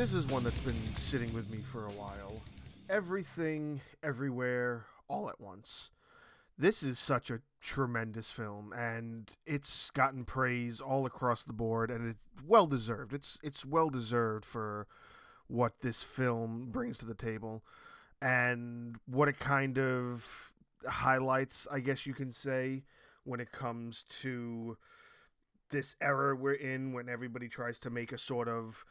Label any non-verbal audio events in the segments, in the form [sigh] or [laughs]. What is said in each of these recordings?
This is one that's been sitting with me for a while. Everything, everywhere, all at once. This is such a tremendous film, and it's gotten praise all across the board, and it's well deserved. It's it's well deserved for what this film brings to the table, and what it kind of highlights, I guess you can say, when it comes to this era we're in, when everybody tries to make a sort of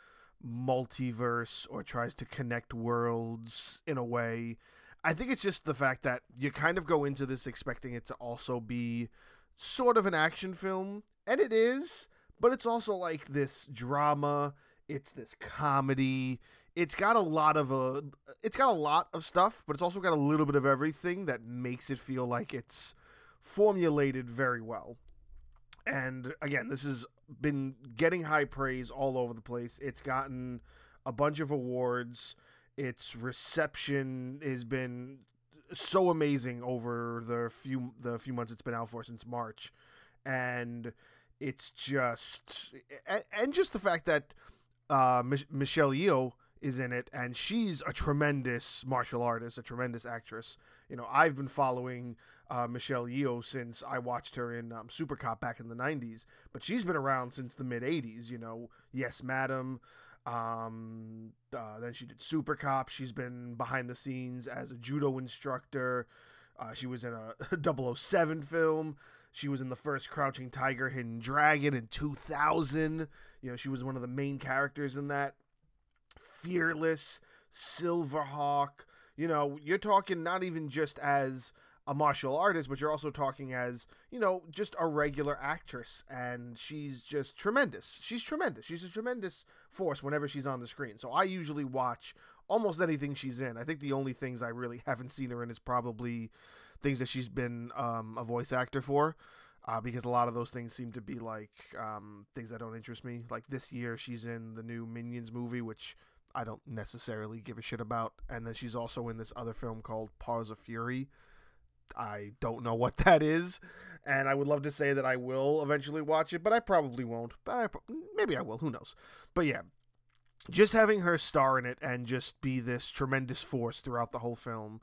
multiverse or tries to connect worlds in a way. I think it's just the fact that you kind of go into this expecting it to also be sort of an action film, and it is, but it's also like this drama, it's this comedy. It's got a lot of a it's got a lot of stuff, but it's also got a little bit of everything that makes it feel like it's formulated very well. And again, this has been getting high praise all over the place. It's gotten a bunch of awards. Its reception has been so amazing over the few the few months it's been out for since March, and it's just and, just the fact that uh, Michelle Yeoh is in it, and she's a tremendous martial artist, a tremendous actress. You know, I've been following uh, Michelle Yeoh since I watched her in um, Super Cop back in the '90s, but she's been around since the mid '80s. You know, Yes, Madam. Um, uh, then she did Super Cop. She's been behind the scenes as a judo instructor. Uh, she was in a [laughs] 007 film. She was in the first Crouching Tiger, Hidden Dragon in 2000. You know, she was one of the main characters in that. Fearless, Silverhawk. You know, you're talking not even just as a martial artist, but you're also talking as, you know, just a regular actress. And she's just tremendous. She's tremendous. She's a tremendous force whenever she's on the screen. So I usually watch almost anything she's in. I think the only things I really [laughs] haven't seen her in is probably things that she's been um, a voice actor for. Uh, because a lot of those things seem to be like um, things that don't interest me. Like this year, she's in the new Minions movie, which I don't necessarily give a shit about. And then she's also in this other film called Paws of Fury. I don't know [laughs] what that is, and I would love to say that I will eventually watch it, but I probably won't. But I, maybe I will. Who knows? But yeah, just having her star in it and just be this tremendous force throughout the whole film,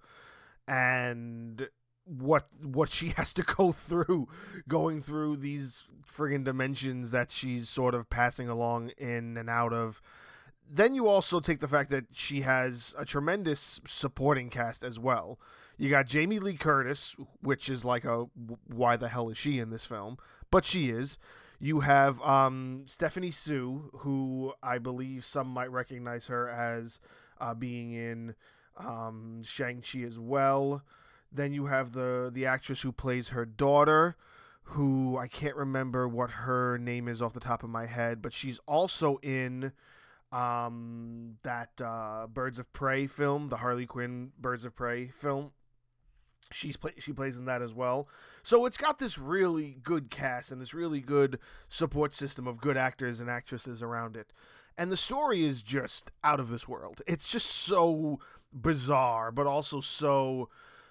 and what what she [laughs] has to go through going through these friggin' dimensions that she's sort of passing along in and out of then you also take the fact that she has a tremendous supporting cast as well. You got Jamie Lee Curtis, which is like a why the hell is she in this film? But she is. You have um, Stephanie Hsu, who I believe some might recognize her as uh, being in um, Shang Chi as well. Then you have the the actress who plays her daughter, who I can't remember what her name is off the top of my head, but she's also in um, that uh, Birds of Prey film, the Harley Quinn Birds of Prey film. She's play- she plays in that as well. So it's got this really good cast and this really good support system of good actors and actresses around it. And the story is just out of this world. It's just so bizarre, but also so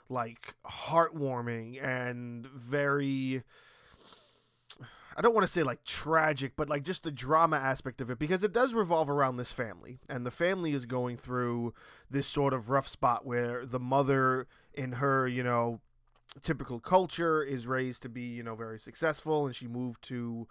like heartwarming and very I don't want to say like tragic, but like just the drama aspect of it because it does revolve around this family. And the family is going through this sort of rough spot where the mother, in her, you know, typical culture, is raised to be, you know, very successful. And she moved to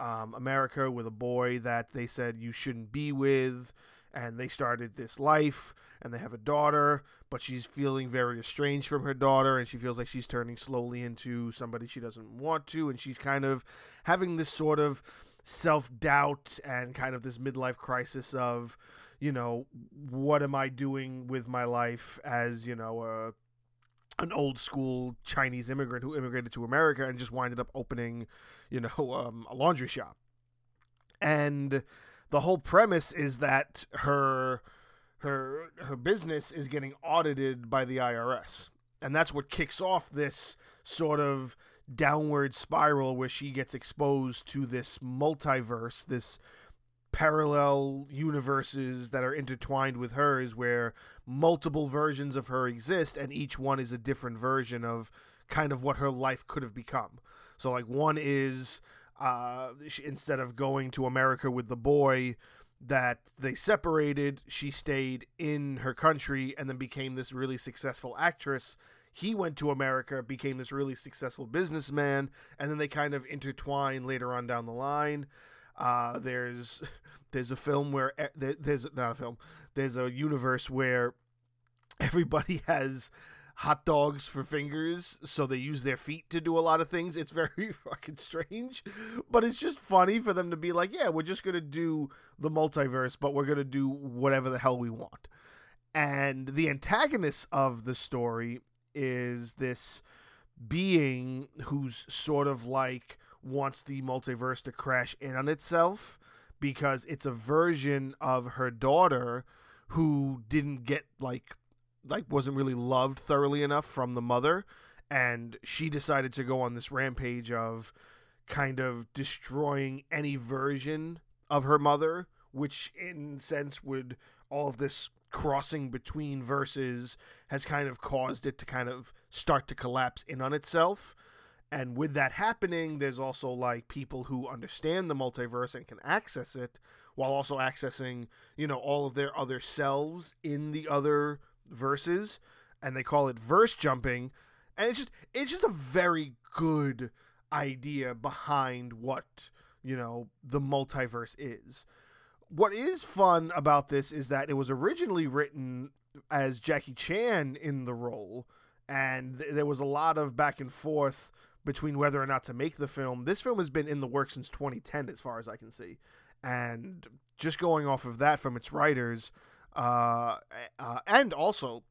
um, America with a boy that they said you shouldn't be with and they started this life and they have a daughter but she's feeling very estranged from her daughter and she feels like she's turning slowly into somebody she doesn't want to and she's kind of having this sort of self-doubt and kind of this midlife crisis of you know what am i doing with my life as you know a an old school Chinese immigrant who immigrated to America and just winded up opening, you know, [laughs] um, a laundry shop. And the whole premise is that her her her business is getting audited by the IRS. And that's what kicks off this sort of downward spiral where she gets exposed to this multiverse, this parallel universes that are intertwined with hers where multiple versions of her exist and each one is a different version of kind of what her life could have become. So like one is uh, she, instead of going to America with the boy, that they separated. She stayed in her country and then became this really successful actress. He went to America, became this really successful businessman, and then they kind of intertwine later on down the line. Uh, there's [laughs] there's a film where there's not a film. There's a universe where everybody [laughs] has hot dogs for fingers, so they use their feet to do a lot of things. It's [laughs] very fucking strange, but it's just funny for them to be like, yeah, we're just gonna do the multiverse, but we're gonna do whatever the hell we want. And the antagonist of the story is this being who's sort of like wants the multiverse to crash in on itself because it's a version of her daughter who didn't get like like wasn't really loved thoroughly enough from the mother and she decided to go on this rampage of kind of destroying any version of her mother which in sense would all of this crossing between verses has kind of caused it to kind of start to collapse in on itself. And with that happening there's also like people who understand the multiverse and can access it while also accessing you know all of their other selves in the other verses, and they call it verse jumping, and it's just it's just a very good idea behind what you know the multiverse is. What is fun about this is that it was originally written as Jackie Chan in the role, and th- there was a lot of back and forth between whether or not to make the film. This film has been in the works since 2010, as far as I can see, and just going off of that from its writers, uh, uh, and also,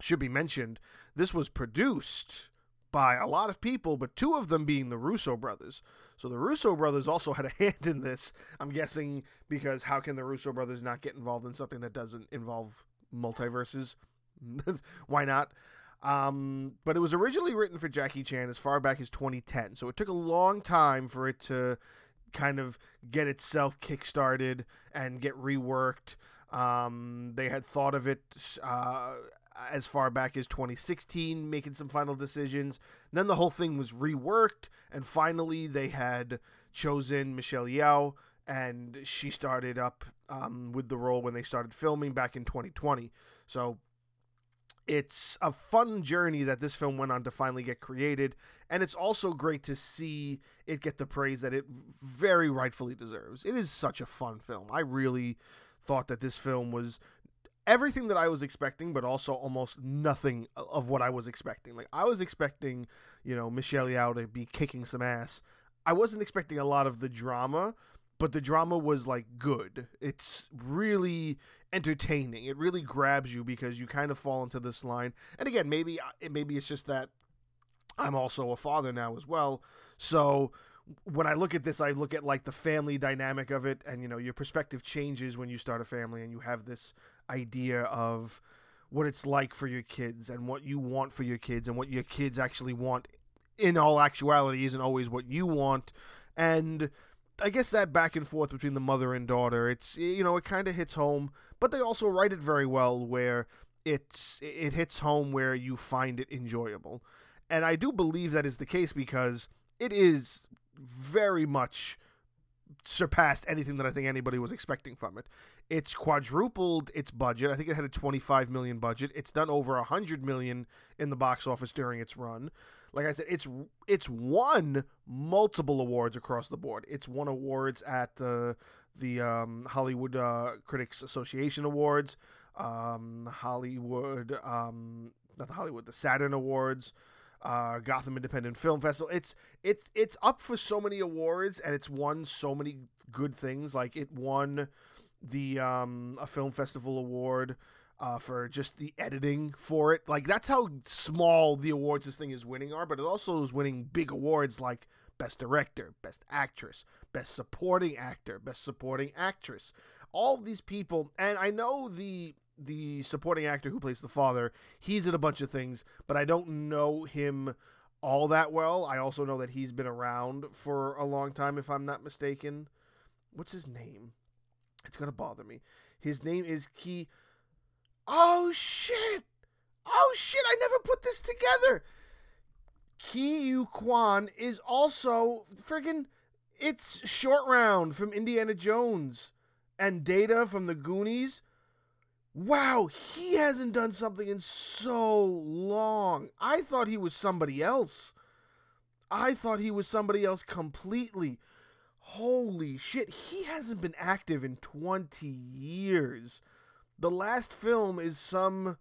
should be mentioned, this was produced by a lot of people, but two of them being the Russo brothers. So the Russo brothers also had a [laughs] hand in this. I'm guessing because how can the Russo brothers not get involved in something that doesn't involve multiverses? [laughs] Why not? Um, but it was originally written for Jackie Chan as far back as 2010. So it took a long time for it to kind of get itself kickstarted and get reworked. Um, they had thought of it uh, as far back as 2016, making some final decisions. And then the whole thing was reworked, and finally they had chosen Michelle Yeoh, and she started up um, with the role when they started filming back in 2020. So it's a fun journey that this film went on to finally get created, and it's also great to see it get the praise that it very rightfully deserves. It is such a fun film. I really thought that this film was everything that I was expecting, but also almost nothing of what I was expecting. Like I was expecting, you know, Michelle Yeoh to be kicking some ass. I wasn't expecting a lot of the drama, but the drama was like good. It's really entertaining. It really grabs you because you kind of fall into this line. And again, maybe uh, maybe it's just that I'm also a father now as well. So when I look at this, I look at like the family dynamic of it, and you know, your perspective changes when you start a family, and you have this idea of what it's like for your kids and what you want for your kids and what your kids actually want. In all actuality, isn't always what you want, and I guess that back and forth between the mother and daughter, it's you know, it kind of hits home, but they also write it very well where it's it hits home where you find it enjoyable. And I do believe that is the case because it is very much surpassed anything that I think anybody was expecting from it. It's quadrupled its budget. I think it had a 25 million budget. It's done over 100 million in the box office during its run. Like I said, it's it's won multiple awards across the board. It's won awards at the the um, Hollywood uh, Critics Association Awards, um, Hollywood, um, not the Hollywood, the Saturn Awards, uh, Gotham Independent Film Festival. It's it's it's up for so many awards and it's won so many good things. Like it won the um, a film festival award uh, for just the editing for it. Like that's how small the awards this thing is winning are. But it also is winning big awards like Best Director, Best Actress, Best Supporting Actor, Best Supporting Actress. All these people, and I know the the supporting actor who plays the father, he's in a bunch of things, but I don't know him all that well. I also know that he's been around for a long time, if I'm not mistaken. What's his name? It's gonna bother me. His name is Key. Oh shit! Oh shit! I never put this together. Huy Quan is also friggin' it's short round from Indiana Jones and Data from the Goonies. Wow, he hasn't done something in so long. I thought he was somebody else. I thought he was somebody else completely. Holy shit, he hasn't been active in 20 years. The last film is some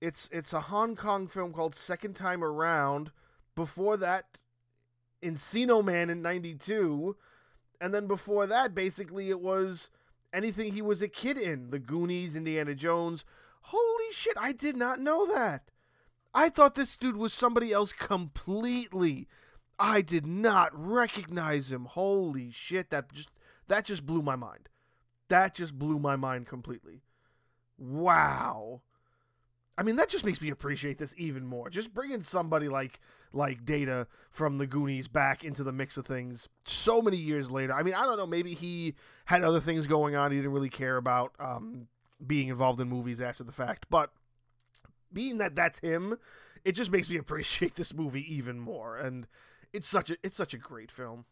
it's it's a Hong Kong film called Second Time Around. Before that, Encino Man in 92, and then before that basically it was anything he was a kid in, The Goonies, Indiana Jones. Holy shit, I did not know that. I thought this dude was somebody else completely. I did not recognize him. Holy shit, that just that just blew my mind. That just blew my mind completely. Wow. I mean, that just makes me appreciate this even more. Just bringing somebody like like Data from the Goonies back into the mix of things so many years later. I mean, I don't know. Maybe he had other things going on. He didn't really care about um, being involved in movies after the fact. But being that that's him, it just makes me [laughs] appreciate this movie even more. And it's such a it's such a great film.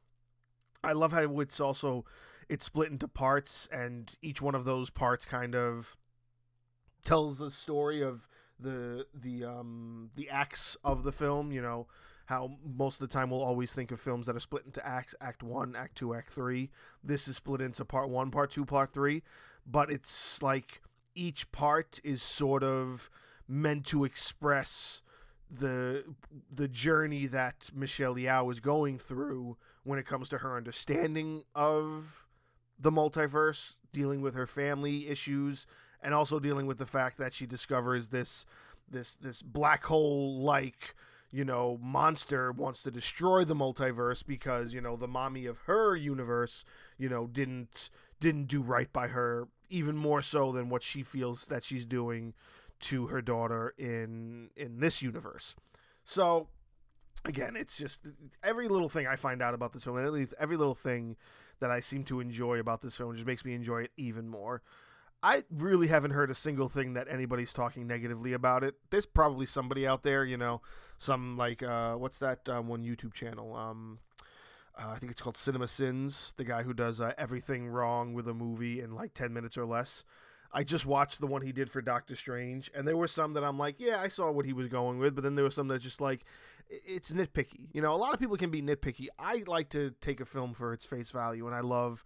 I love how it's also it's split into parts, and each one of those parts kind of tells the story of the the um the acts of the film. You know how most of the time we'll always think of films that are split into acts: Act One, Act Two, Act Three. This is split into Part One, Part Two, Part Three, but it's like each part is sort of meant to express the the journey that Michelle Yeoh is going through when it comes to her understanding of the multiverse, dealing with her family issues, and also dealing with the fact that she discovers this this this black hole like you know monster wants to destroy the multiverse because you know the mommy of her universe you know didn't didn't do right by her even more so than what she feels that she's doing to her daughter in in this universe. So again, it's just every little thing I find out about this film, and at least every little thing that I seem to enjoy about this film just makes me enjoy it even more. I really haven't heard a single thing that anybody's talking negatively about it. There's probably somebody out there, you know, some like uh, what's that um, one YouTube channel? Um, uh, I think it's called Cinema Sins. The guy who does uh, everything wrong with a movie in like ten minutes or less. I just watched the one he did for Doctor Strange, and there were some that I'm like, yeah, I saw what he was going with, but then there were some that just like, it's nitpicky. You know, a lot of people can be nitpicky. I like to take a film for its face value, and I love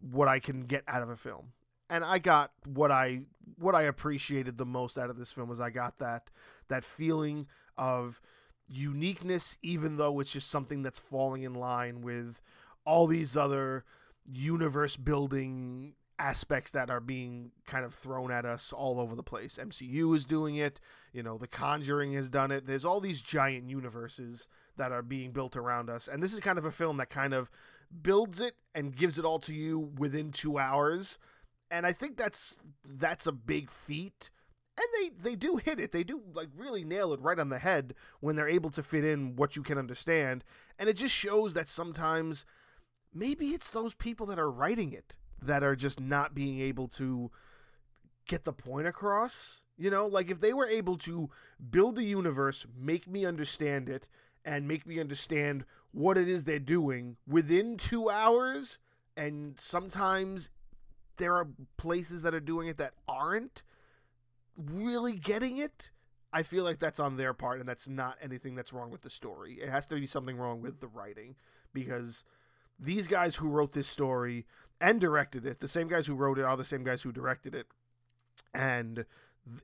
what I can get out of a film. And I got what I what I appreciated the most out of this film was I got that that feeling of uniqueness, even though it's just something that's falling in line with all these other universe building aspects that are being kind of thrown at us all over the place. MCU is doing it, you know, The Conjuring has done it. There's all these giant universes that are being built around us. And this is kind of a film that kind of builds it and gives it all to you within 2 hours. And I think that's that's a big feat. And they they do hit it. They do like really nail it right on the head when they're able to fit in what you can understand. And it just shows that sometimes maybe it's those people that are writing it that are just not being able to get the point across. You know, like if they were able to build a universe, make me understand it, and make me understand what it is they're doing within two hours, and sometimes there are places that are doing it that aren't really getting it. I feel like that's on their part, and that's not anything that's wrong with the story. It has to be something wrong with the writing because these guys who wrote this story and directed it, the same guys who wrote it are the same guys who directed it. And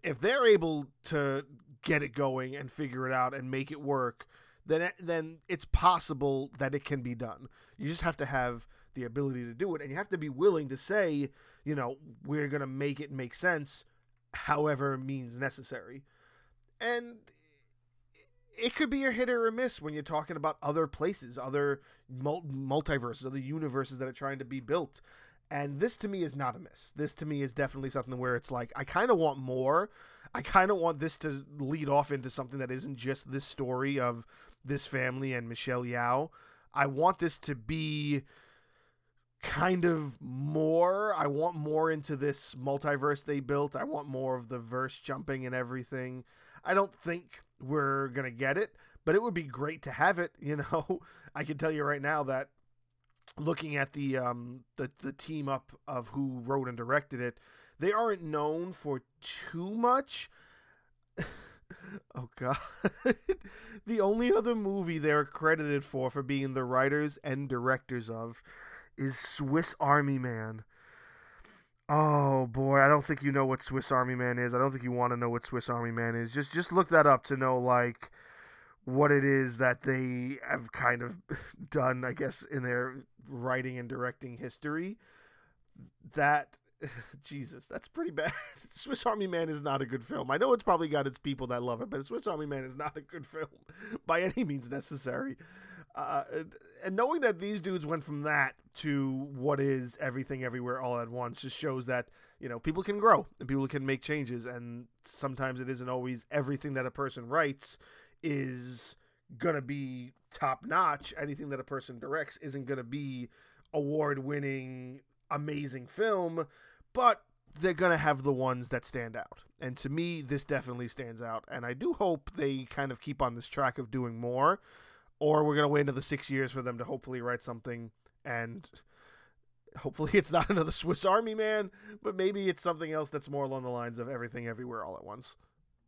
if they're able to get it going and figure it out and make it work, then then it's possible that it can be done. You just have to have the ability to do it and you have to be willing to say, you know, we're going to make it make sense however means necessary. And it could be a hit or a miss when you're talking about other places, other multiverses, other universes that are trying to be built. And this to me is not a miss. This to me is definitely something where it's like, I kind of want more. I kind of want this to lead off into something that isn't just this story of this family and Michelle Yeoh. I want this to be kind of more. I want more into this multiverse they built. I want more of the verse jumping and everything. I don't think we're going to get it, but it would be great to have it. You know, [laughs] I can tell you right now that looking at the um the the team up of who wrote and directed it, they aren't known for too much. [laughs] oh god. [laughs] the only other movie they're credited for for being the writers and directors of is Swiss Army Man. Oh boy, I don't think you know what Swiss Army Man is. I don't think you want to know what Swiss Army Man is. Just just look that up to know like what it is that they have kind of [laughs] done, I guess, in their writing and directing history. That [laughs] Jesus, that's pretty bad. [laughs] Swiss Army Man is not a good film. I know it's probably got its people that love it, but Swiss Army Man is not a good film by any means necessary. Uh, and knowing that these dudes went from that to what is everything everywhere all at once just shows that you know people can grow and people can make changes. And sometimes it isn't always everything that a person writes is gonna be top notch anything that a person directs isn't gonna be award winning amazing film but they're gonna have the ones that stand out. And to me this definitely stands out. And i do hope they kind of keep on this track of doing more or we're going to wait another six years for them to hopefully write something and hopefully [laughs] it's not another Swiss Army man, but maybe it's something else that's more along the lines of everything everywhere all at once.